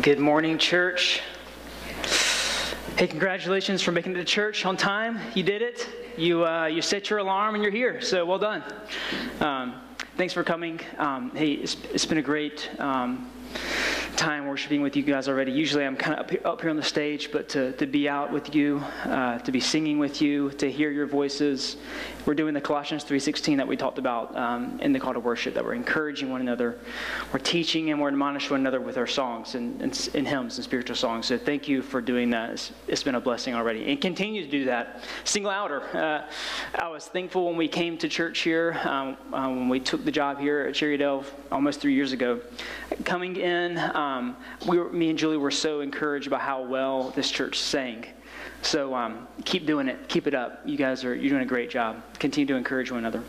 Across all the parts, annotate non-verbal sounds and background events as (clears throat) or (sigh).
Good morning, church. Hey, congratulations for making it to church on time. You did it. You, uh, you set your alarm and you're here, so well done. Um, thanks for coming. Um, hey, it's, it's been a great um, time worshiping with you guys already. Usually I'm kind of up here, up here on the stage, but to, to be out with you, uh, to be singing with you, to hear your voices. We're doing the Colossians 3.16 that we talked about um, in the call to worship, that we're encouraging one another. We're teaching and we're admonishing one another with our songs and, and, and hymns and spiritual songs. So thank you for doing that. It's, it's been a blessing already. And continue to do that. Sing louder. Uh, I was thankful when we came to church here, um, uh, when we took the job here at Cherrydale almost three years ago. Coming in, um, we were, me and Julie were so encouraged by how well this church sang. So um, keep doing it. Keep it up. You guys are you're doing a great job. Continue to encourage one another.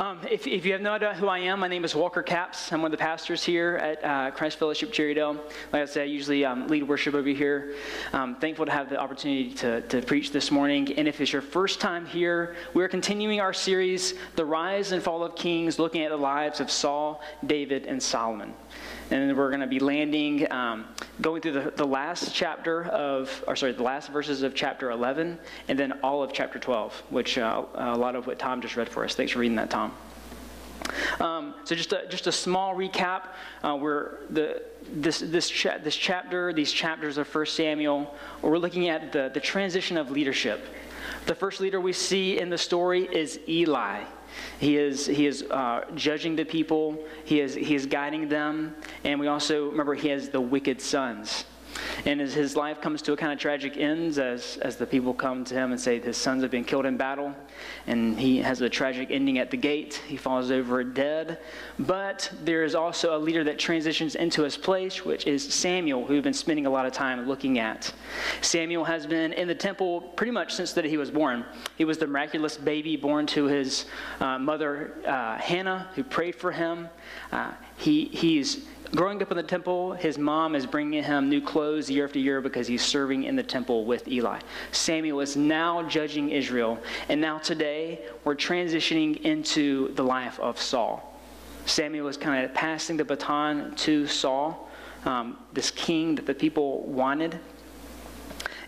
Um, if, if, you have no idea who I am, my name is Walker Capps. I'm one of the pastors here at uh, Christ Fellowship Cherrydale. Like I said, I usually um, lead worship over here. I'm thankful to have the opportunity to, to preach this morning. And if it's your first time here, we're continuing our series, The Rise and Fall of Kings, looking at the lives of Saul, David, and Solomon. And we're going to be landing, um, going through the, the last chapter of, or sorry, the last verses of chapter 11, and then all of chapter 12, which uh, a lot of what Tom just read for us. Thanks for reading that, Tom. Um, so just a, just a small recap. Uh, we're the this this cha- this chapter, these chapters of 1 Samuel, we're looking at the the transition of leadership. The first leader we see in the story is Eli. He is, he is uh, judging the people, he is, he is guiding them, and we also remember he has the wicked sons. And as his life comes to a kind of tragic end, as, as the people come to him and say his sons have been killed in battle, and he has a tragic ending at the gate, he falls over dead. But there is also a leader that transitions into his place, which is Samuel, who we've been spending a lot of time looking at. Samuel has been in the temple pretty much since that he was born. He was the miraculous baby born to his uh, mother, uh, Hannah, who prayed for him. Uh, he, he's growing up in the temple, his mom is bringing him new clothes year after year because he's serving in the temple with Eli. Samuel is now judging Israel, and now today we're transitioning into the life of Saul. Samuel is kind of passing the baton to Saul, um, this king that the people wanted.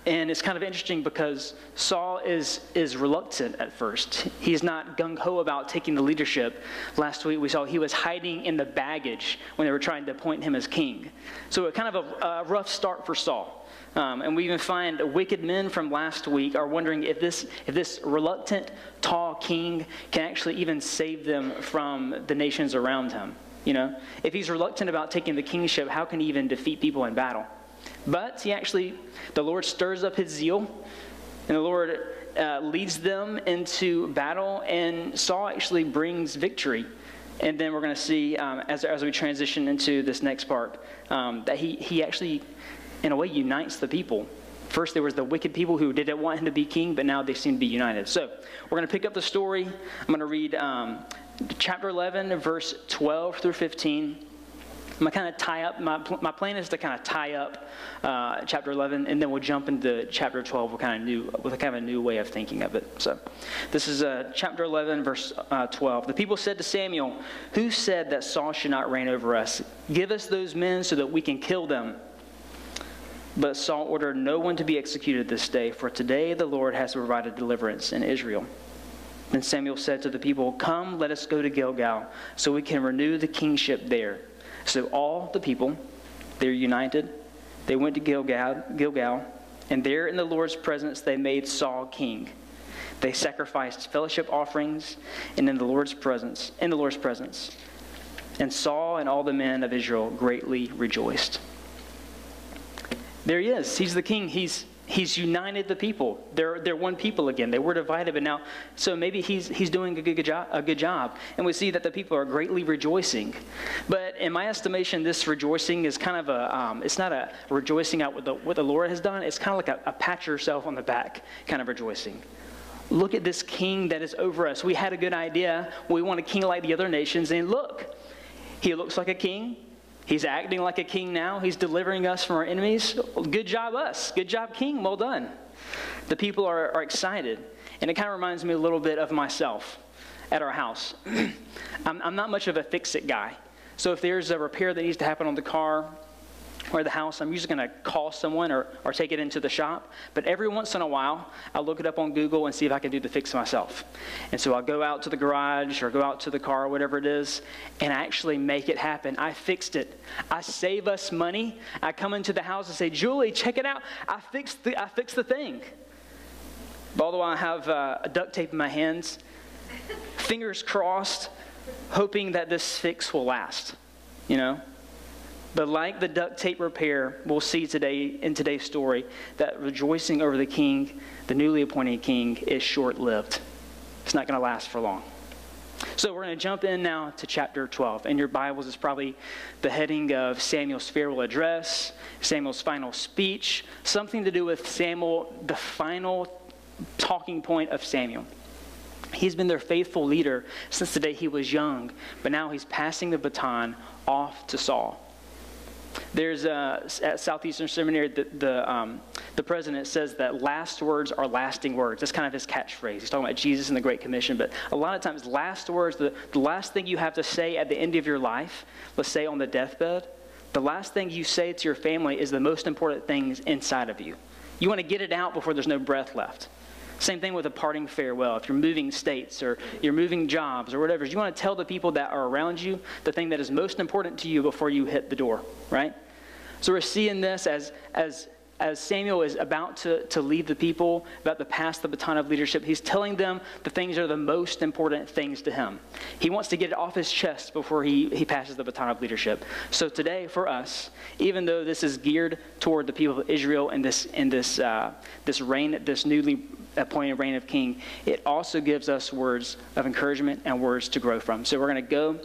And it's kind of interesting because Saul is, is reluctant at first. He's not gung ho about taking the leadership. Last week we saw he was hiding in the baggage when they were trying to appoint him as king. So, a kind of a, a rough start for Saul. Um, and we even find wicked men from last week are wondering if this, if this reluctant, tall king can actually even save them from the nations around him. You know, if he's reluctant about taking the kingship, how can he even defeat people in battle? But he actually, the Lord stirs up his zeal, and the Lord uh, leads them into battle, and Saul actually brings victory. And then we're going to see, um, as, as we transition into this next part, um, that he, he actually, in a way, unites the people. First, there was the wicked people who didn't want him to be king, but now they seem to be united. So, we're going to pick up the story. I'm going to read um, chapter 11, verse 12 through 15. I'm going to kind of tie up, my, my plan is to kind of tie up uh, chapter 11, and then we'll jump into chapter 12 with kind of new, with a kind of a new way of thinking of it. So this is uh, chapter 11, verse uh, 12. The people said to Samuel, Who said that Saul should not reign over us? Give us those men so that we can kill them. But Saul ordered no one to be executed this day, for today the Lord has provided deliverance in Israel. Then Samuel said to the people, Come, let us go to Gilgal, so we can renew the kingship there. So all the people, they're united. They went to Gilgal, Gilgal, and there in the Lord's presence they made Saul king. They sacrificed fellowship offerings, and in the Lord's presence, in the Lord's presence, and Saul and all the men of Israel greatly rejoiced. There he is. He's the king. He's He's united the people. They're, they're one people again. They were divided, but now, so maybe he's, he's doing a good, good job, a good job. And we see that the people are greatly rejoicing. But in my estimation, this rejoicing is kind of a, um, it's not a rejoicing out what the, what the Lord has done. It's kind of like a, a pat yourself on the back kind of rejoicing. Look at this king that is over us. We had a good idea. We want a king like the other nations. And look, he looks like a king. He's acting like a king now. He's delivering us from our enemies. Good job, us. Good job, king. Well done. The people are, are excited. And it kind of reminds me a little bit of myself at our house. (clears throat) I'm, I'm not much of a fix it guy. So if there's a repair that needs to happen on the car, or the house, I'm usually going to call someone or, or take it into the shop. But every once in a while, I'll look it up on Google and see if I can do the fix myself. And so I'll go out to the garage or go out to the car, or whatever it is, and actually make it happen. I fixed it. I save us money. I come into the house and say, Julie, check it out. I fixed the, I fixed the thing. But although I have uh, duct tape in my hands, fingers crossed, hoping that this fix will last, you know? But like the duct tape repair, we'll see today in today's story that rejoicing over the king, the newly appointed king, is short lived. It's not going to last for long. So we're going to jump in now to chapter 12. In your Bibles is probably the heading of Samuel's farewell address, Samuel's final speech, something to do with Samuel, the final talking point of Samuel. He's been their faithful leader since the day he was young, but now he's passing the baton off to Saul. There's a, at Southeastern Seminary, the, the, um, the president says that last words are lasting words. That's kind of his catchphrase. He's talking about Jesus and the Great Commission, but a lot of times, last words, the, the last thing you have to say at the end of your life, let's say on the deathbed, the last thing you say to your family is the most important things inside of you. You want to get it out before there's no breath left. Same thing with a parting farewell. If you're moving states or you're moving jobs or whatever, you want to tell the people that are around you the thing that is most important to you before you hit the door, right? So we're seeing this as, as, as Samuel is about to, to leave the people, about to pass the baton of leadership. He's telling them the things that are the most important things to him. He wants to get it off his chest before he, he passes the baton of leadership. So today, for us, even though this is geared toward the people of Israel in this, in this, uh, this reign, this newly appointed reign of king, it also gives us words of encouragement and words to grow from. So we're going to go,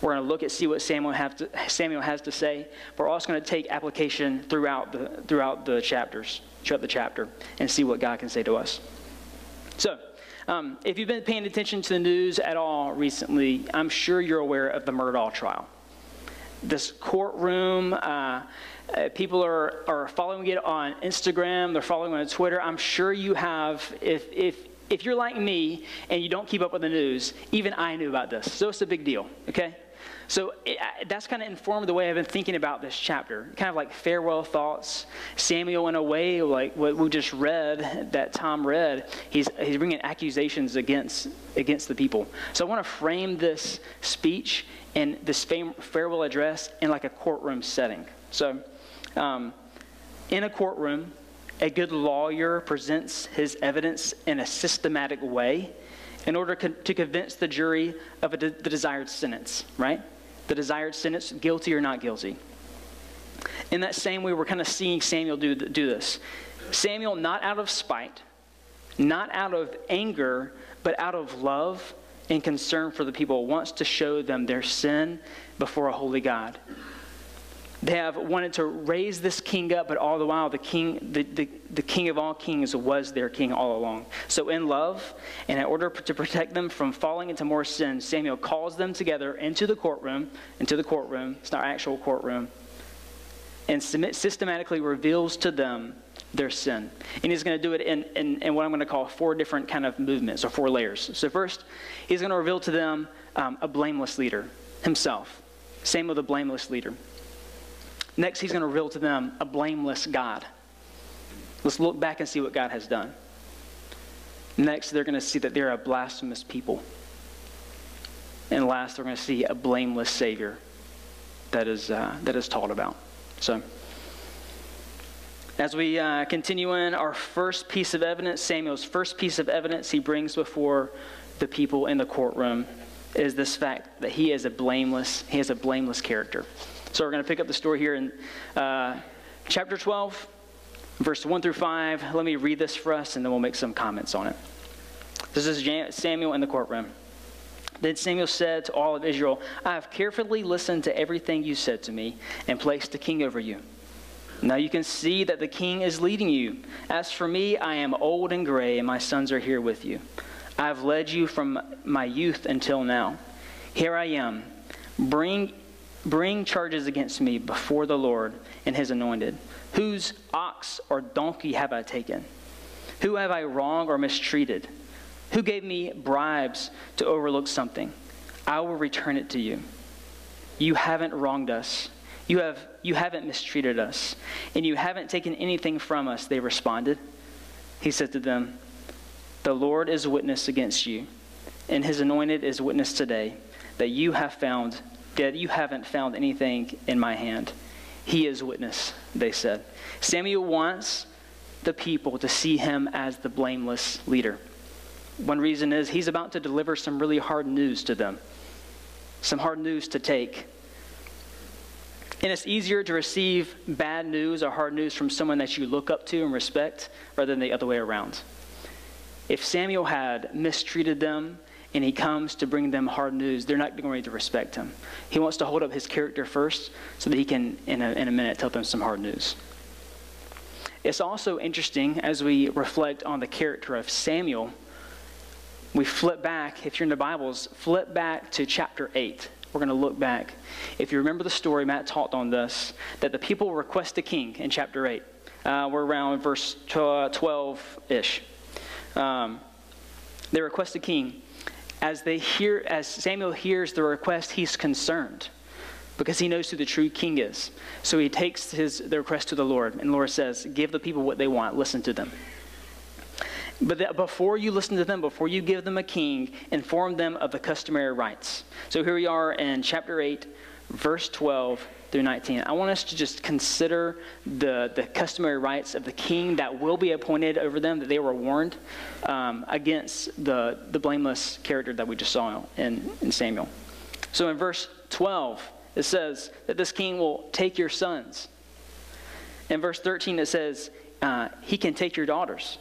we're going to look at see what Samuel, have to, Samuel has to say. But we're also going to take application throughout the throughout the chapters, throughout the chapter, and see what God can say to us. So. Um, if you've been paying attention to the news at all recently, I'm sure you're aware of the Murdaugh trial. This courtroom, uh, uh, people are, are following it on Instagram, they're following it on Twitter. I'm sure you have, if, if, if you're like me and you don't keep up with the news, even I knew about this. So it's a big deal, okay? So it, that's kind of informed the way I've been thinking about this chapter. Kind of like farewell thoughts. Samuel, in a way, like what we just read, that Tom read, he's, he's bringing accusations against, against the people. So I want to frame this speech and this farewell address in like a courtroom setting. So um, in a courtroom, a good lawyer presents his evidence in a systematic way in order to convince the jury of de- the desired sentence, right? The desired sentence, guilty or not guilty. In that same way, we're kind of seeing Samuel do, do this. Samuel, not out of spite, not out of anger, but out of love and concern for the people, wants to show them their sin before a holy God. They have wanted to raise this king up, but all the while, the king, the, the, the king of all kings was their king all along. So, in love, and in order to protect them from falling into more sin, Samuel calls them together into the courtroom, into the courtroom, it's not actual courtroom, and systematically reveals to them their sin. And he's going to do it in, in, in, what I'm going to call four different kind of movements or four layers. So, first, he's going to reveal to them um, a blameless leader himself. Samuel, the blameless leader. Next, he's going to reveal to them a blameless God. Let's look back and see what God has done. Next, they're going to see that they're a blasphemous people. And last, they're going to see a blameless Savior that is, uh, that is taught about. So, as we uh, continue in our first piece of evidence, Samuel's first piece of evidence he brings before the people in the courtroom is this fact that he is a blameless, he has a blameless character. So we're going to pick up the story here in uh, chapter 12, verse 1 through 5. Let me read this for us, and then we'll make some comments on it. This is Samuel in the courtroom. Then Samuel said to all of Israel, I have carefully listened to everything you said to me and placed a king over you. Now you can see that the king is leading you. As for me, I am old and gray, and my sons are here with you. I have led you from my youth until now. Here I am. Bring bring charges against me before the Lord and his anointed. Whose ox or donkey have I taken? Who have I wronged or mistreated? Who gave me bribes to overlook something? I will return it to you. You haven't wronged us. You, have, you haven't mistreated us, and you haven't taken anything from us, they responded. He said to them, The Lord is witness against you, and his anointed is witness today, that you have found, that you haven't found anything in my hand. He is witness, they said. Samuel wants the people to see him as the blameless leader. One reason is he's about to deliver some really hard news to them, some hard news to take. And it's easier to receive bad news or hard news from someone that you look up to and respect rather than the other way around. If Samuel had mistreated them and he comes to bring them hard news, they're not going to respect him. He wants to hold up his character first so that he can, in a, in a minute, tell them some hard news. It's also interesting as we reflect on the character of Samuel. We flip back, if you're in the Bibles, flip back to chapter 8. We're going to look back. If you remember the story, Matt talked on this, that the people request a king in chapter 8. Uh, we're around verse 12 ish. Um, they request a king. As they hear, as Samuel hears the request, he's concerned because he knows who the true king is. So he takes his the request to the Lord, and the Lord says, "Give the people what they want. Listen to them." But before you listen to them, before you give them a king, inform them of the customary rights. So here we are in chapter 8, verse 12 through 19. I want us to just consider the, the customary rights of the king that will be appointed over them, that they were warned um, against the, the blameless character that we just saw in, in Samuel. So in verse 12, it says that this king will take your sons. In verse 13, it says, uh, he can take your daughters.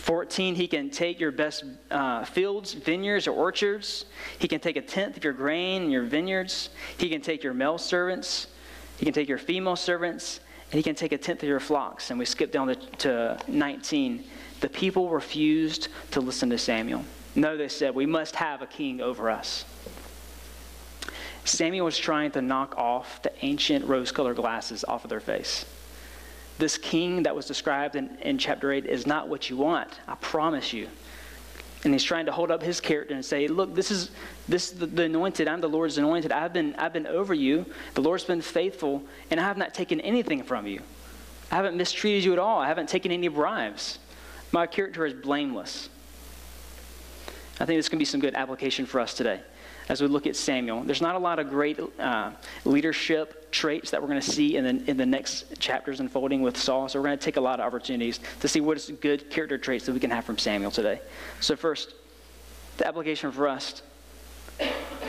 14, he can take your best uh, fields, vineyards, or orchards. He can take a tenth of your grain and your vineyards. He can take your male servants. He can take your female servants. And he can take a tenth of your flocks. And we skip down to, to 19. The people refused to listen to Samuel. No, they said, we must have a king over us. Samuel was trying to knock off the ancient rose colored glasses off of their face. This king that was described in, in chapter 8 is not what you want, I promise you. And he's trying to hold up his character and say, Look, this is this the, the anointed. I'm the Lord's anointed. I've been, I've been over you. The Lord's been faithful, and I have not taken anything from you. I haven't mistreated you at all. I haven't taken any bribes. My character is blameless. I think this can be some good application for us today as we look at Samuel. There's not a lot of great uh, leadership traits that we're going to see in the, in the next chapters unfolding with Saul. So we're going to take a lot of opportunities to see what is good character traits that we can have from Samuel today. So first, the application for us.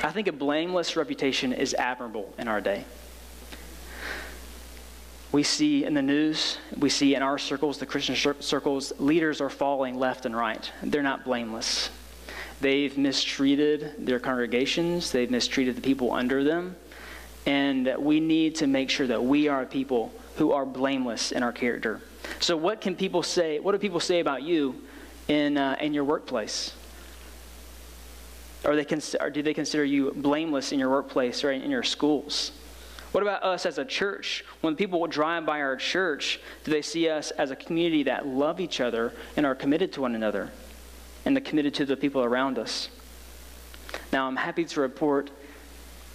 I think a blameless reputation is admirable in our day. We see in the news, we see in our circles, the Christian circles, leaders are falling left and right. They're not blameless. They've mistreated their congregations, they've mistreated the people under them. And we need to make sure that we are a people who are blameless in our character. So, what can people say? What do people say about you in, uh, in your workplace? Or, they cons- or do they consider you blameless in your workplace or in your schools? What about us as a church? When people drive by our church, do they see us as a community that love each other and are committed to one another? And the committed to the people around us. Now, I'm happy to report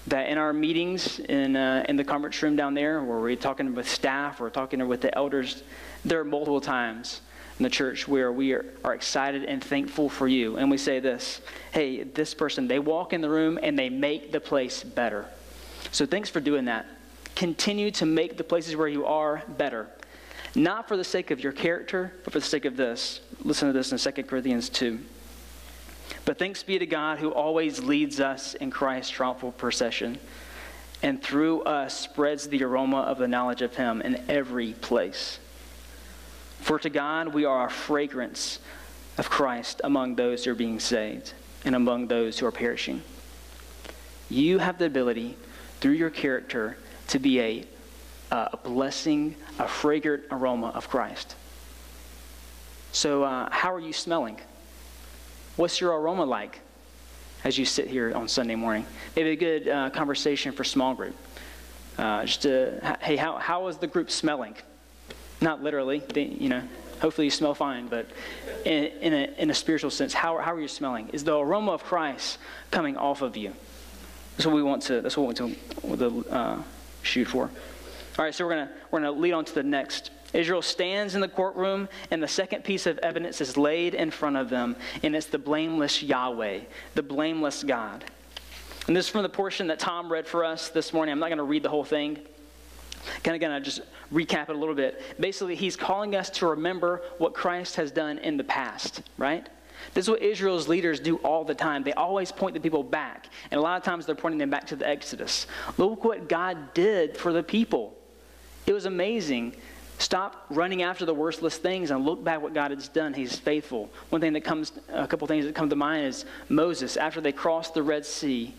that in our meetings in, uh, in the conference room down there, where we're talking with staff or talking with the elders, there are multiple times in the church where we are, are excited and thankful for you. And we say this hey, this person, they walk in the room and they make the place better. So thanks for doing that. Continue to make the places where you are better. Not for the sake of your character, but for the sake of this. Listen to this in 2 Corinthians 2. But thanks be to God who always leads us in Christ's triumphal procession, and through us spreads the aroma of the knowledge of Him in every place. For to God we are a fragrance of Christ among those who are being saved and among those who are perishing. You have the ability, through your character, to be a a blessing, a fragrant aroma of Christ. So, uh, how are you smelling? What's your aroma like as you sit here on Sunday morning? Maybe a good uh, conversation for small group. Uh, just to, hey, how, how is the group smelling? Not literally, you know, hopefully you smell fine, but in, in, a, in a spiritual sense, how, how are you smelling? Is the aroma of Christ coming off of you? That's what we want to, that's what we want to, uh, shoot for. All right, so we're going we're going to lead on to the next. Israel stands in the courtroom, and the second piece of evidence is laid in front of them, and it's the blameless Yahweh, the blameless God. And this is from the portion that Tom read for us this morning. I'm not going to read the whole thing. Kind of going to just recap it a little bit. Basically, he's calling us to remember what Christ has done in the past, right? This is what Israel's leaders do all the time. They always point the people back. And a lot of times they're pointing them back to the Exodus. Look what God did for the people. It was amazing. Stop running after the worthless things and look back what God has done. He's faithful. One thing that comes, a couple things that come to mind is Moses. After they crossed the Red Sea,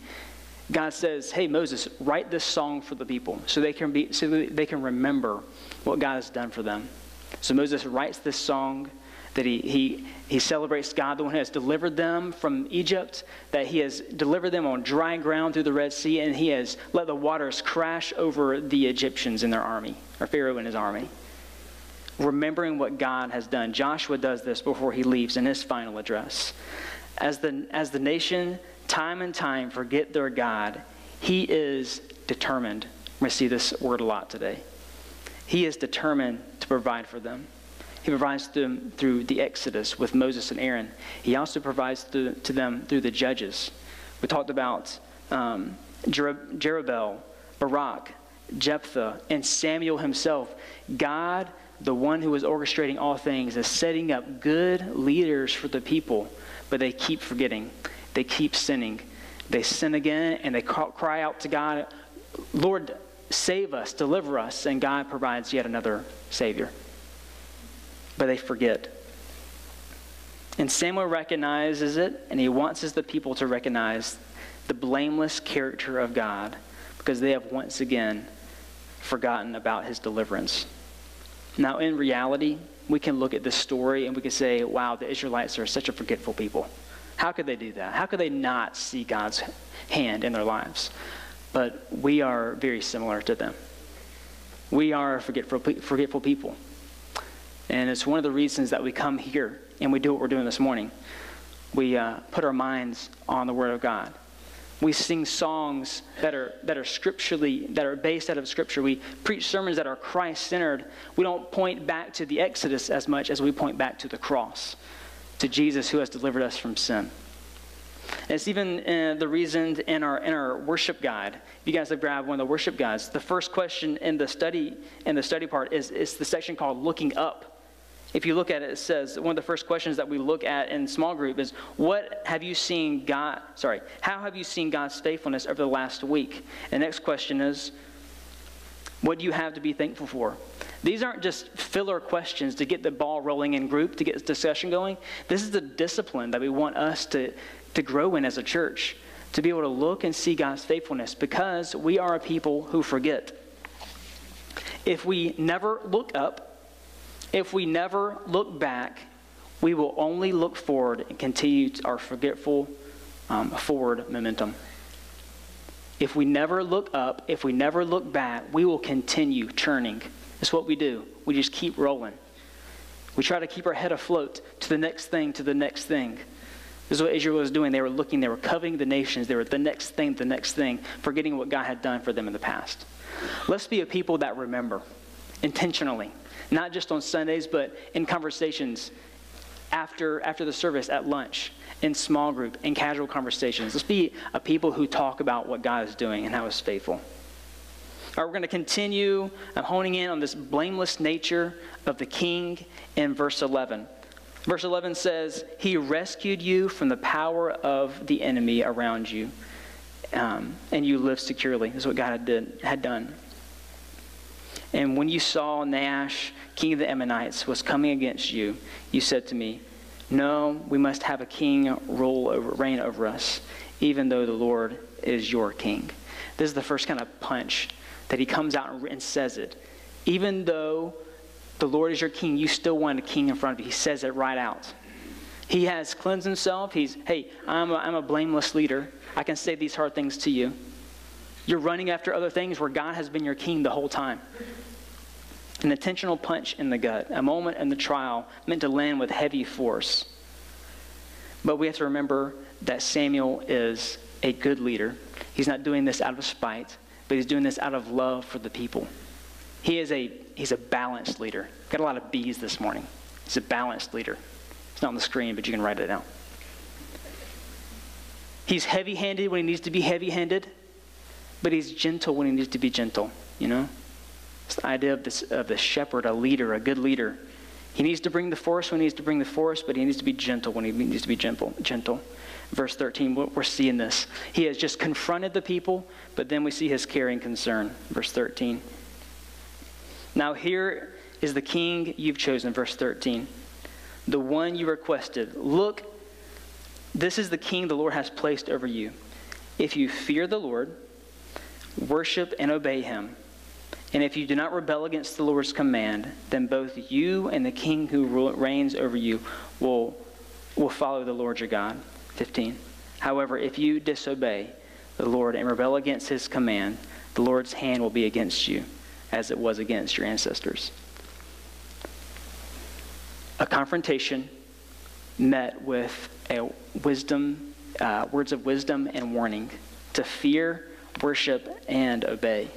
God says, "Hey Moses, write this song for the people, so they can be, so they can remember what God has done for them." So Moses writes this song that he, he, he celebrates God, the one who has delivered them from Egypt, that he has delivered them on dry ground through the Red Sea, and he has let the waters crash over the Egyptians and their army, or Pharaoh and his army. Remembering what God has done. Joshua does this before he leaves in his final address. As the, as the nation, time and time, forget their God, he is determined. To see this word a lot today. He is determined to provide for them. He provides them through the Exodus with Moses and Aaron. He also provides to, to them through the judges. We talked about um, Jerubbaal, Barak, Jephthah, and Samuel himself. God, the one who is orchestrating all things, is setting up good leaders for the people, but they keep forgetting. They keep sinning. They sin again and they cry out to God, Lord, save us, deliver us, and God provides yet another Savior but they forget. And Samuel recognizes it, and he wants his the people to recognize the blameless character of God because they have once again forgotten about his deliverance. Now, in reality, we can look at this story and we can say, wow, the Israelites are such a forgetful people. How could they do that? How could they not see God's hand in their lives? But we are very similar to them. We are forgetful, forgetful people. And it's one of the reasons that we come here and we do what we're doing this morning. We uh, put our minds on the Word of God. We sing songs that are, that are scripturally, that are based out of Scripture. We preach sermons that are Christ centered. We don't point back to the Exodus as much as we point back to the cross, to Jesus who has delivered us from sin. And it's even uh, the reason in our, in our worship guide. If you guys have grabbed one of the worship guides, the first question in the study in the study part is, is the section called Looking Up. If you look at it, it says one of the first questions that we look at in small group is what have you seen God, sorry, how have you seen God's faithfulness over the last week? The next question is what do you have to be thankful for? These aren't just filler questions to get the ball rolling in group, to get discussion going. This is the discipline that we want us to, to grow in as a church, to be able to look and see God's faithfulness because we are a people who forget. If we never look up, if we never look back, we will only look forward and continue our forgetful um, forward momentum. If we never look up, if we never look back, we will continue churning. That's what we do. We just keep rolling. We try to keep our head afloat to the next thing, to the next thing. This is what Israel was doing. They were looking, they were coveting the nations. They were the next thing, the next thing, forgetting what God had done for them in the past. Let's be a people that remember intentionally not just on Sundays, but in conversations after, after the service, at lunch, in small group, in casual conversations. Let's be a people who talk about what God is doing and how He's faithful. All right, we're going to continue I'm honing in on this blameless nature of the king in verse 11. Verse 11 says, He rescued you from the power of the enemy around you, um, and you live securely. Is what God had, did, had done. And when you saw Nahash, king of the Ammonites, was coming against you, you said to me, No, we must have a king rule over, reign over us, even though the Lord is your king. This is the first kind of punch that he comes out and says it. Even though the Lord is your king, you still want a king in front of you. He says it right out. He has cleansed himself. He's, hey, I'm a, I'm a blameless leader. I can say these hard things to you. You're running after other things where God has been your king the whole time. An intentional punch in the gut, a moment in the trial meant to land with heavy force. But we have to remember that Samuel is a good leader. He's not doing this out of spite. but he's doing this out of love for the people. He is a he's a balanced leader. Got a lot of B's this morning. He's a balanced leader. It's not on the screen, but you can write it down. He's heavy-handed when he needs to be heavy-handed, but he's gentle when he needs to be gentle, you know? It's the idea of this of the shepherd, a leader, a good leader. He needs to bring the force when he needs to bring the force, but he needs to be gentle when he needs to be gentle. gentle. Verse 13, we're seeing this. He has just confronted the people, but then we see his caring concern. Verse 13. Now here is the king you've chosen, verse 13. The one you requested. Look, this is the king the Lord has placed over you. If you fear the Lord, worship and obey him. And if you do not rebel against the Lord's command, then both you and the king who reigns over you will, will follow the Lord your God. 15. However, if you disobey the Lord and rebel against his command, the Lord's hand will be against you as it was against your ancestors. A confrontation met with a wisdom, uh, words of wisdom and warning to fear, worship, and obey.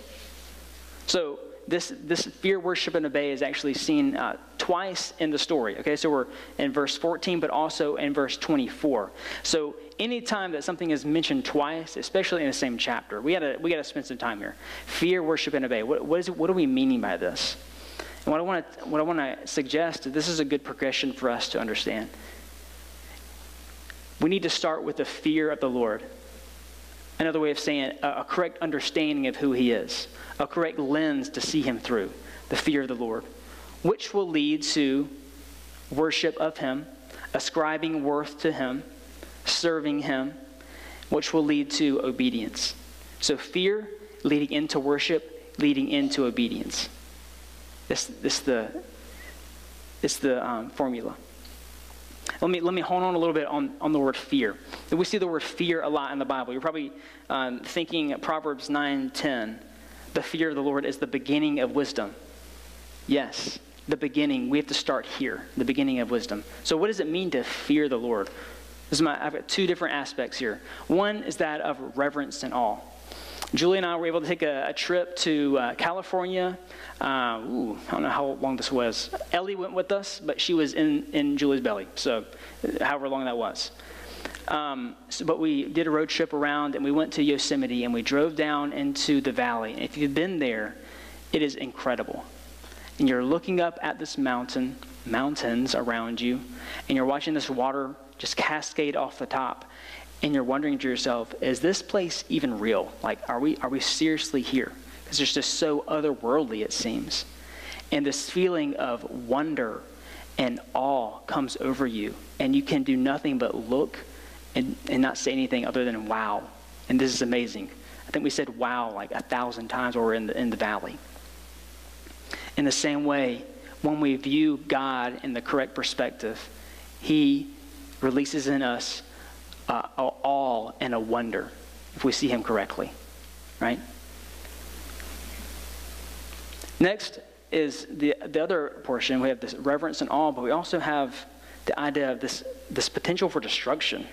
So this, this fear, worship, and obey is actually seen uh, twice in the story. Okay, so we're in verse 14, but also in verse 24. So anytime that something is mentioned twice, especially in the same chapter, we gotta we gotta spend some time here. Fear, worship, and obey. What, what is what are we meaning by this? And what I want to what I want to suggest is this is a good progression for us to understand. We need to start with the fear of the Lord. Another way of saying a, a correct understanding of who He is, a correct lens to see Him through, the fear of the Lord, which will lead to worship of Him, ascribing worth to Him, serving Him, which will lead to obedience. So, fear leading into worship, leading into obedience. This, this the, it's the um, formula. Let me, let me hold on a little bit on, on the word fear. We see the word fear a lot in the Bible. You're probably um, thinking Proverbs 9 10. The fear of the Lord is the beginning of wisdom. Yes, the beginning. We have to start here, the beginning of wisdom. So, what does it mean to fear the Lord? This is my, I've got two different aspects here. One is that of reverence and awe. Julie and I were able to take a, a trip to uh, California. Uh, ooh, I don't know how long this was. Ellie went with us, but she was in, in Julie's belly, so however long that was. Um, so, but we did a road trip around and we went to Yosemite and we drove down into the valley. And if you've been there, it is incredible. And you're looking up at this mountain, mountains around you, and you're watching this water just cascade off the top. And you're wondering to yourself, is this place even real? Like, are we, are we seriously here? Because it's just so otherworldly, it seems. And this feeling of wonder and awe comes over you, and you can do nothing but look and, and not say anything other than wow. And this is amazing. I think we said wow like a thousand times while we're in the, in the valley. In the same way, when we view God in the correct perspective, He releases in us uh, awe and a wonder if we see him correctly, right? Next is the, the other portion. We have this reverence and awe, but we also have the idea of this, this potential for destruction.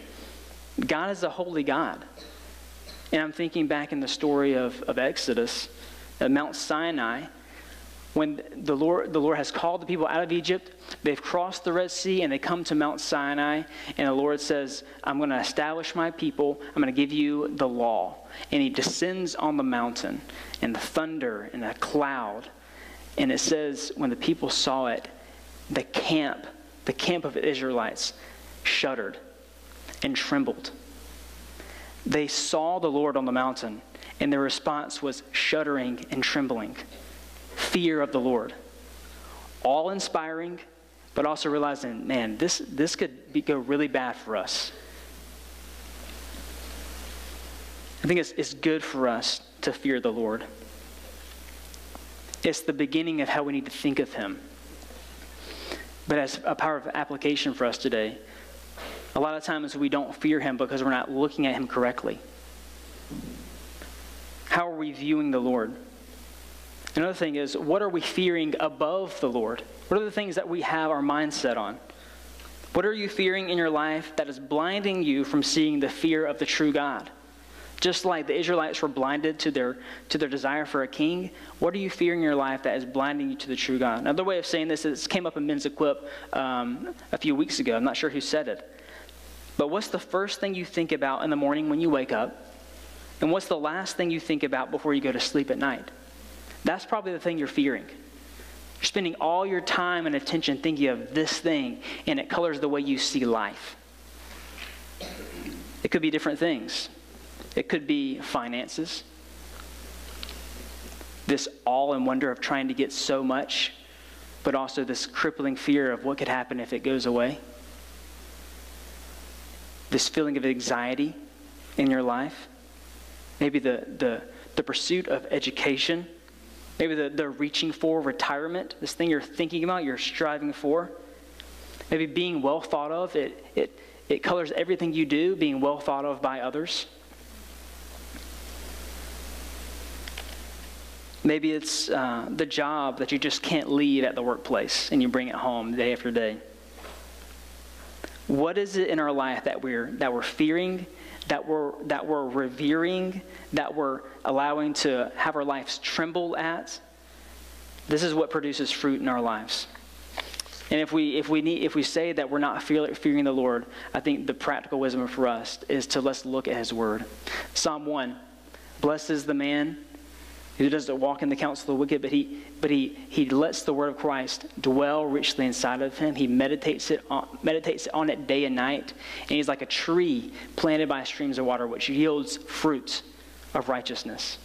God is a holy God. And I'm thinking back in the story of, of Exodus, at Mount Sinai, when the Lord, the Lord has called the people out of Egypt, they've crossed the Red Sea and they come to Mount Sinai, and the Lord says, I'm going to establish my people, I'm going to give you the law. And he descends on the mountain, and the thunder and a cloud. And it says, when the people saw it, the camp, the camp of Israelites, shuddered and trembled. They saw the Lord on the mountain, and their response was shuddering and trembling fear of the Lord. All inspiring, but also realizing, man, this, this could be, go really bad for us. I think it's, it's good for us to fear the Lord. It's the beginning of how we need to think of Him. But as a power of application for us today, a lot of times we don't fear Him because we're not looking at Him correctly. How are we viewing the Lord? Another thing is, what are we fearing above the Lord? What are the things that we have our mindset on? What are you fearing in your life that is blinding you from seeing the fear of the true God? Just like the Israelites were blinded to their, to their desire for a king, what are you fearing in your life that is blinding you to the true God? Another way of saying this is came up in Men's Equip um, a few weeks ago. I'm not sure who said it. But what's the first thing you think about in the morning when you wake up? And what's the last thing you think about before you go to sleep at night? That's probably the thing you're fearing. You're spending all your time and attention thinking of this thing, and it colors the way you see life. It could be different things. It could be finances. This awe and wonder of trying to get so much, but also this crippling fear of what could happen if it goes away. This feeling of anxiety in your life. Maybe the, the, the pursuit of education. Maybe the, the reaching for retirement, this thing you're thinking about, you're striving for. Maybe being well thought of, it, it, it colors everything you do, being well thought of by others. Maybe it's uh, the job that you just can't leave at the workplace and you bring it home day after day. What is it in our life that we're, that we're fearing, that we're, that we're revering, that we're allowing to have our lives tremble at? This is what produces fruit in our lives. And if we, if we, need, if we say that we're not fearing the Lord, I think the practical wisdom for us is to let's look at his word. Psalm 1 Blessed is the man who doesn't walk in the counsel of the wicked, but he, but he, he lets the word of Christ dwell richly inside of him. He meditates it, on, meditates on it day and night. And he's like a tree planted by streams of water, which yields fruit of righteousness.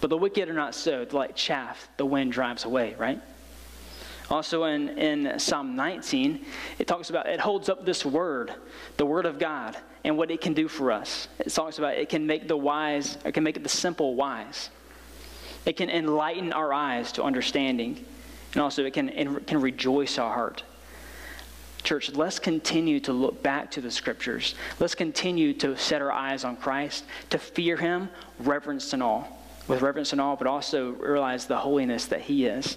But the wicked are not so. They're like chaff the wind drives away, right? Also in, in Psalm 19, it talks about, it holds up this word, the word of God, and what it can do for us. It talks about it can make the wise, it can make the simple wise. It can enlighten our eyes to understanding, and also it can, it can rejoice our heart. Church, let's continue to look back to the scriptures. Let's continue to set our eyes on Christ, to fear him, reverence and all, with reverence and all, but also realize the holiness that he is.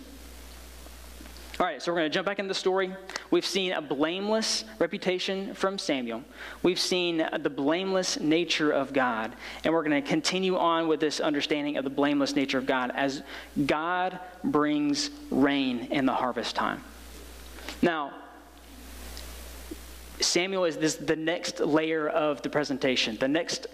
All right, so we're going to jump back into the story. We've seen a blameless reputation from Samuel. We've seen the blameless nature of God. And we're going to continue on with this understanding of the blameless nature of God as God brings rain in the harvest time. Now, Samuel is this the next layer of the presentation, the next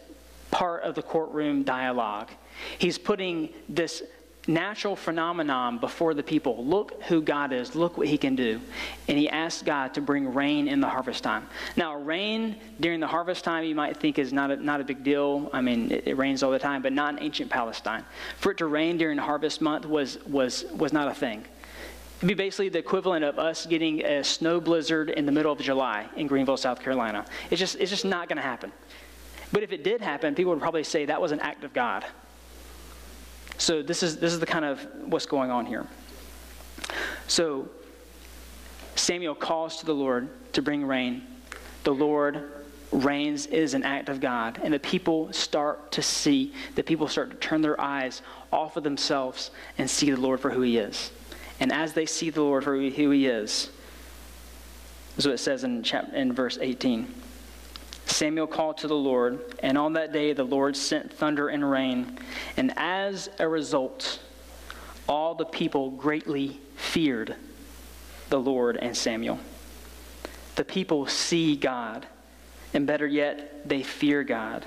part of the courtroom dialogue. He's putting this natural phenomenon before the people. Look who God is. Look what he can do. And he asked God to bring rain in the harvest time. Now, rain during the harvest time you might think is not a, not a big deal. I mean, it, it rains all the time, but not in ancient Palestine. For it to rain during harvest month was, was, was not a thing. It'd be basically the equivalent of us getting a snow blizzard in the middle of July in Greenville, South Carolina. It's just, it's just not going to happen. But if it did happen, people would probably say that was an act of God. So this is this is the kind of what's going on here. So Samuel calls to the Lord to bring rain. The Lord rains is an act of God, and the people start to see, the people start to turn their eyes off of themselves and see the Lord for who he is. And as they see the Lord for who he is, this is what it says in, chapter, in verse 18. Samuel called to the Lord, and on that day the Lord sent thunder and rain. And as a result, all the people greatly feared the Lord and Samuel. The people see God, and better yet, they fear God.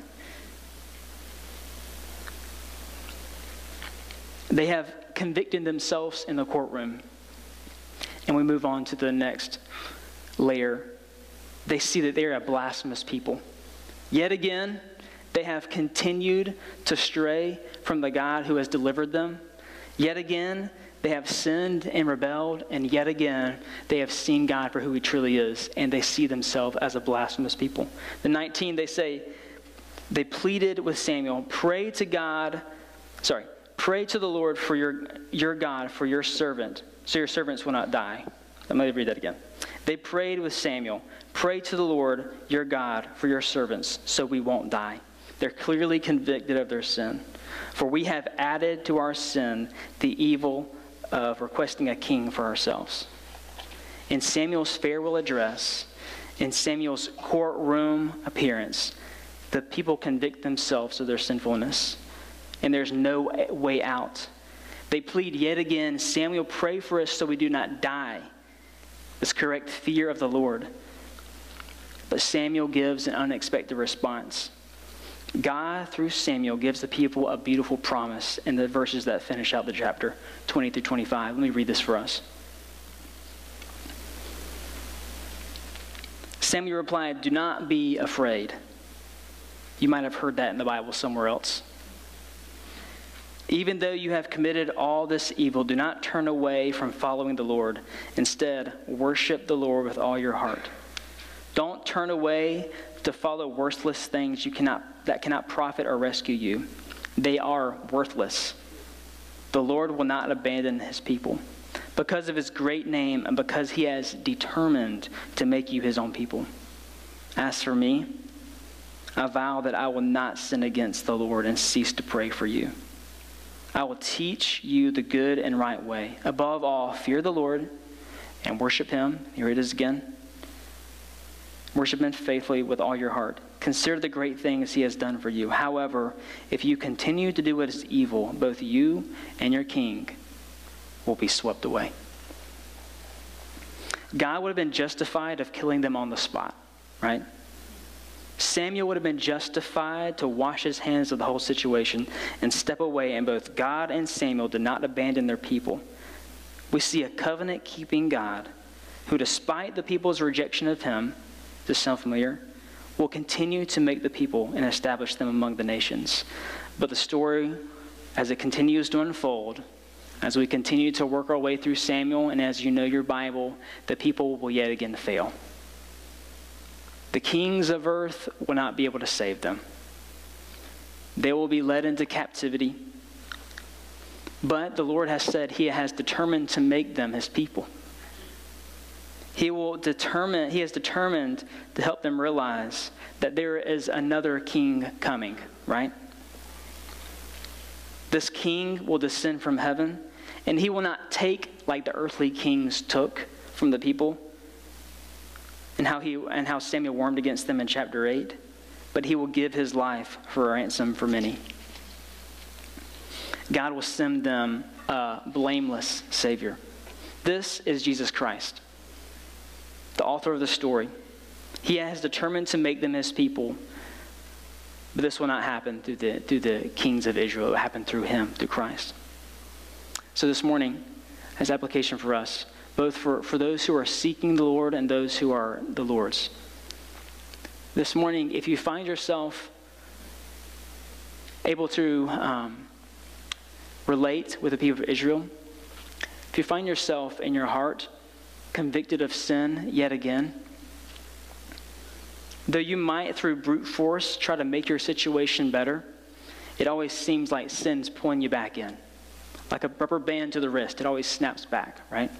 They have convicted themselves in the courtroom. And we move on to the next layer they see that they're a blasphemous people. Yet again, they have continued to stray from the God who has delivered them. Yet again, they have sinned and rebelled, and yet again, they have seen God for who He truly is, and they see themselves as a blasphemous people. The 19, they say, they pleaded with Samuel, pray to God, sorry, pray to the Lord for your, your God, for your servant, so your servants will not die. Let me read that again. They prayed with Samuel, Pray to the Lord your God for your servants so we won't die. They're clearly convicted of their sin. For we have added to our sin the evil of requesting a king for ourselves. In Samuel's farewell address, in Samuel's courtroom appearance, the people convict themselves of their sinfulness, and there's no way out. They plead yet again, Samuel, pray for us so we do not die. This correct fear of the Lord. But Samuel gives an unexpected response. God, through Samuel, gives the people a beautiful promise in the verses that finish out the chapter 20 through 25. Let me read this for us. Samuel replied, Do not be afraid. You might have heard that in the Bible somewhere else. Even though you have committed all this evil, do not turn away from following the Lord. Instead, worship the Lord with all your heart. Don't turn away to follow worthless things you cannot, that cannot profit or rescue you. They are worthless. The Lord will not abandon his people because of his great name and because he has determined to make you his own people. As for me, I vow that I will not sin against the Lord and cease to pray for you. I will teach you the good and right way. Above all, fear the Lord and worship him. Here it is again. Worship him faithfully with all your heart. Consider the great things he has done for you. However, if you continue to do what is evil, both you and your king will be swept away. God would have been justified of killing them on the spot, right? Samuel would have been justified to wash his hands of the whole situation and step away, and both God and Samuel did not abandon their people. We see a covenant keeping God who, despite the people's rejection of him, does sound familiar? Will continue to make the people and establish them among the nations. But the story, as it continues to unfold, as we continue to work our way through Samuel, and as you know your Bible, the people will yet again fail. The kings of earth will not be able to save them. They will be led into captivity. But the Lord has said he has determined to make them his people. He will determine, he has determined to help them realize that there is another king coming, right? This king will descend from heaven, and he will not take like the earthly kings took from the people, and how, he, and how Samuel warmed against them in chapter 8, but he will give his life for a ransom for many. God will send them a blameless Savior. This is Jesus Christ the author of the story. He has determined to make them his people. But this will not happen through the, through the kings of Israel. It will happen through him, through Christ. So this morning, as application for us, both for, for those who are seeking the Lord and those who are the Lord's. This morning, if you find yourself able to um, relate with the people of Israel, if you find yourself in your heart convicted of sin yet again. Though you might, through brute force, try to make your situation better, it always seems like sin's pulling you back in. Like a rubber band to the wrist, it always snaps back, right?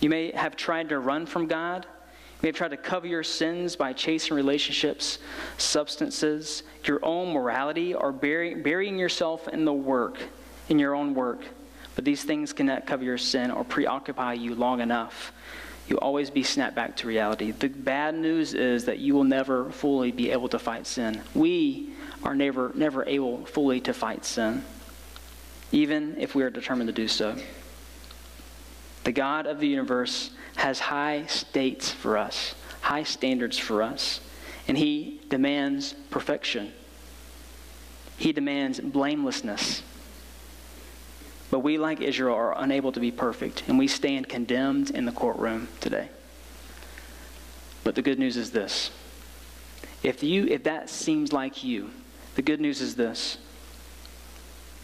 You may have tried to run from God. You may have tried to cover your sins by chasing relationships, substances, your own morality, or bury, burying yourself in the work, in your own work but these things cannot cover your sin or preoccupy you long enough. You'll always be snapped back to reality. The bad news is that you will never fully be able to fight sin. We are never, never able fully to fight sin, even if we are determined to do so. The God of the universe has high states for us, high standards for us, and He demands perfection. He demands blamelessness. But we, like Israel, are unable to be perfect, and we stand condemned in the courtroom today. But the good news is this. If you if that seems like you, the good news is this.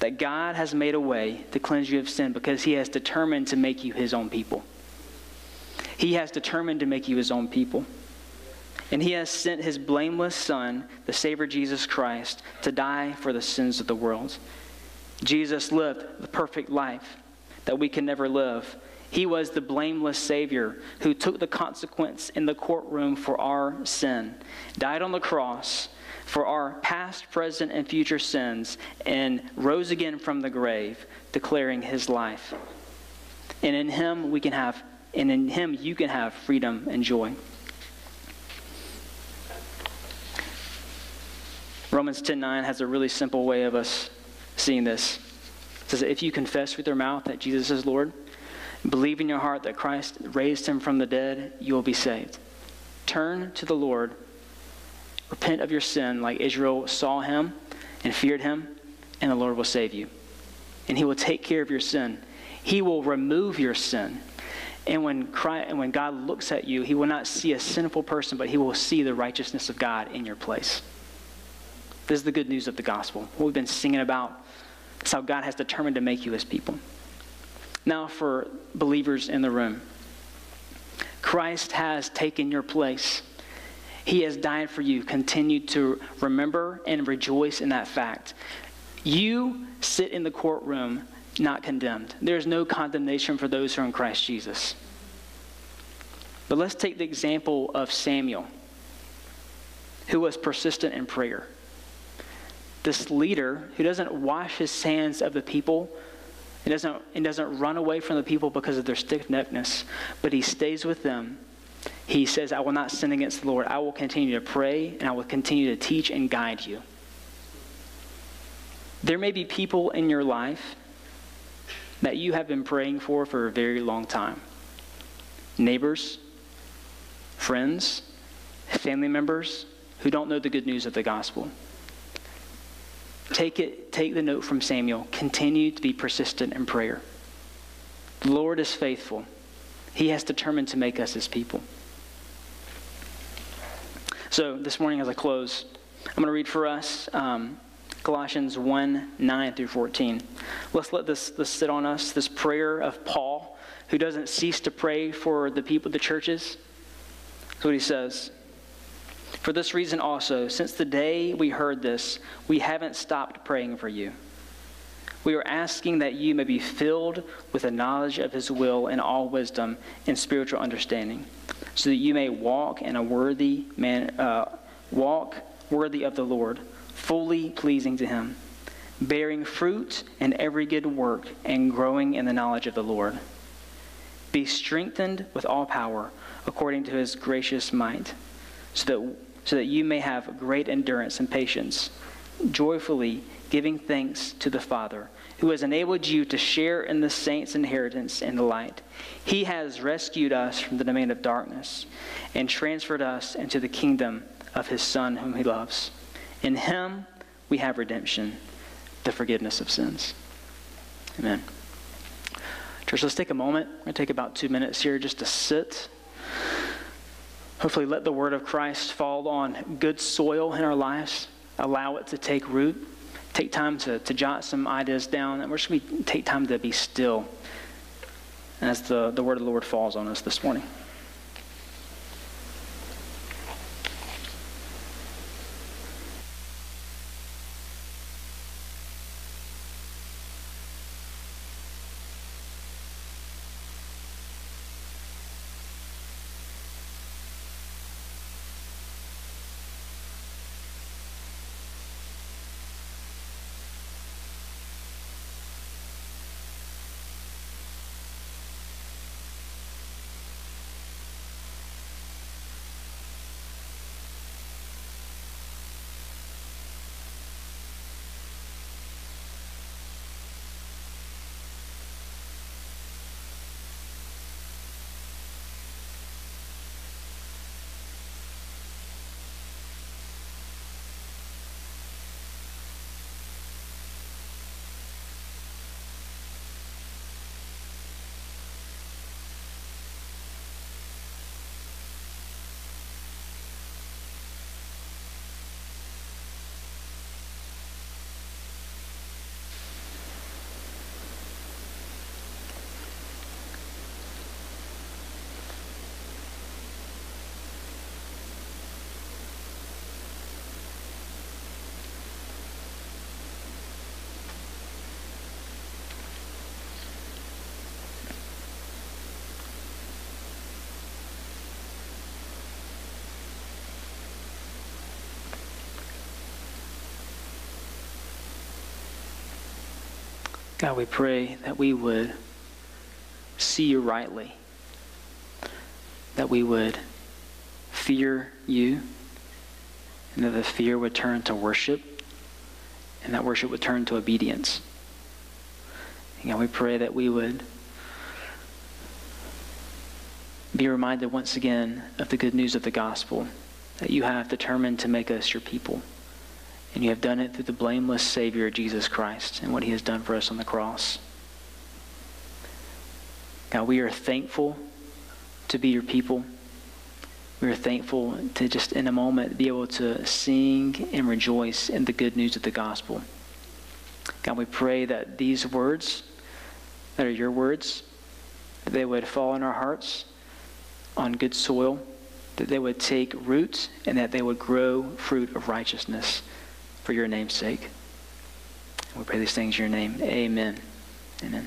That God has made a way to cleanse you of sin because he has determined to make you his own people. He has determined to make you his own people. And he has sent his blameless son, the Savior Jesus Christ, to die for the sins of the world. Jesus lived the perfect life that we can never live. He was the blameless Savior who took the consequence in the courtroom for our sin, died on the cross for our past, present, and future sins, and rose again from the grave, declaring his life. And in him we can have, and in him you can have freedom and joy. Romans 10:9 has a really simple way of us seeing this. It says, If you confess with your mouth that Jesus is Lord, believe in your heart that Christ raised him from the dead, you will be saved. Turn to the Lord, repent of your sin like Israel saw him and feared him, and the Lord will save you. And he will take care of your sin. He will remove your sin. And when, Christ, and when God looks at you, he will not see a sinful person, but he will see the righteousness of God in your place. This is the good news of the gospel. What we've been singing about is how God has determined to make you his people. Now, for believers in the room, Christ has taken your place. He has died for you. Continue to remember and rejoice in that fact. You sit in the courtroom not condemned. There's no condemnation for those who are in Christ Jesus. But let's take the example of Samuel, who was persistent in prayer. This leader who doesn't wash his hands of the people and doesn't, and doesn't run away from the people because of their stiff neckedness, but he stays with them. He says, I will not sin against the Lord. I will continue to pray and I will continue to teach and guide you. There may be people in your life that you have been praying for for a very long time neighbors, friends, family members who don't know the good news of the gospel. Take it, take the note from Samuel. Continue to be persistent in prayer. The Lord is faithful. He has determined to make us his people. So this morning, as I close, I'm going to read for us um, Colossians 1 9 through 14. Let's let this, this sit on us, this prayer of Paul, who doesn't cease to pray for the people, the churches. That's what he says. For this reason also, since the day we heard this, we haven't stopped praying for you. We are asking that you may be filled with the knowledge of his will and all wisdom and spiritual understanding, so that you may walk in a worthy man, uh, walk worthy of the Lord fully pleasing to Him, bearing fruit in every good work and growing in the knowledge of the Lord. Be strengthened with all power according to His gracious might, so that, so that you may have great endurance and patience, joyfully giving thanks to the Father who has enabled you to share in the saints' inheritance in the light. He has rescued us from the domain of darkness and transferred us into the kingdom of his Son, whom he loves. In him we have redemption, the forgiveness of sins. Amen. Church, let's take a moment. We're going to take about two minutes here just to sit. Hopefully, let the word of Christ fall on good soil in our lives. Allow it to take root. Take time to, to jot some ideas down. And we're just going to take time to be still as the, the word of the Lord falls on us this morning. God, we pray that we would see you rightly, that we would fear you, and that the fear would turn to worship, and that worship would turn to obedience. And God, we pray that we would be reminded once again of the good news of the gospel, that you have determined to make us your people. And you have done it through the blameless Savior, Jesus Christ, and what he has done for us on the cross. God, we are thankful to be your people. We are thankful to just in a moment be able to sing and rejoice in the good news of the gospel. God, we pray that these words, that are your words, that they would fall in our hearts on good soil, that they would take root, and that they would grow fruit of righteousness for your name's sake. We pray these things in your name. Amen. Amen.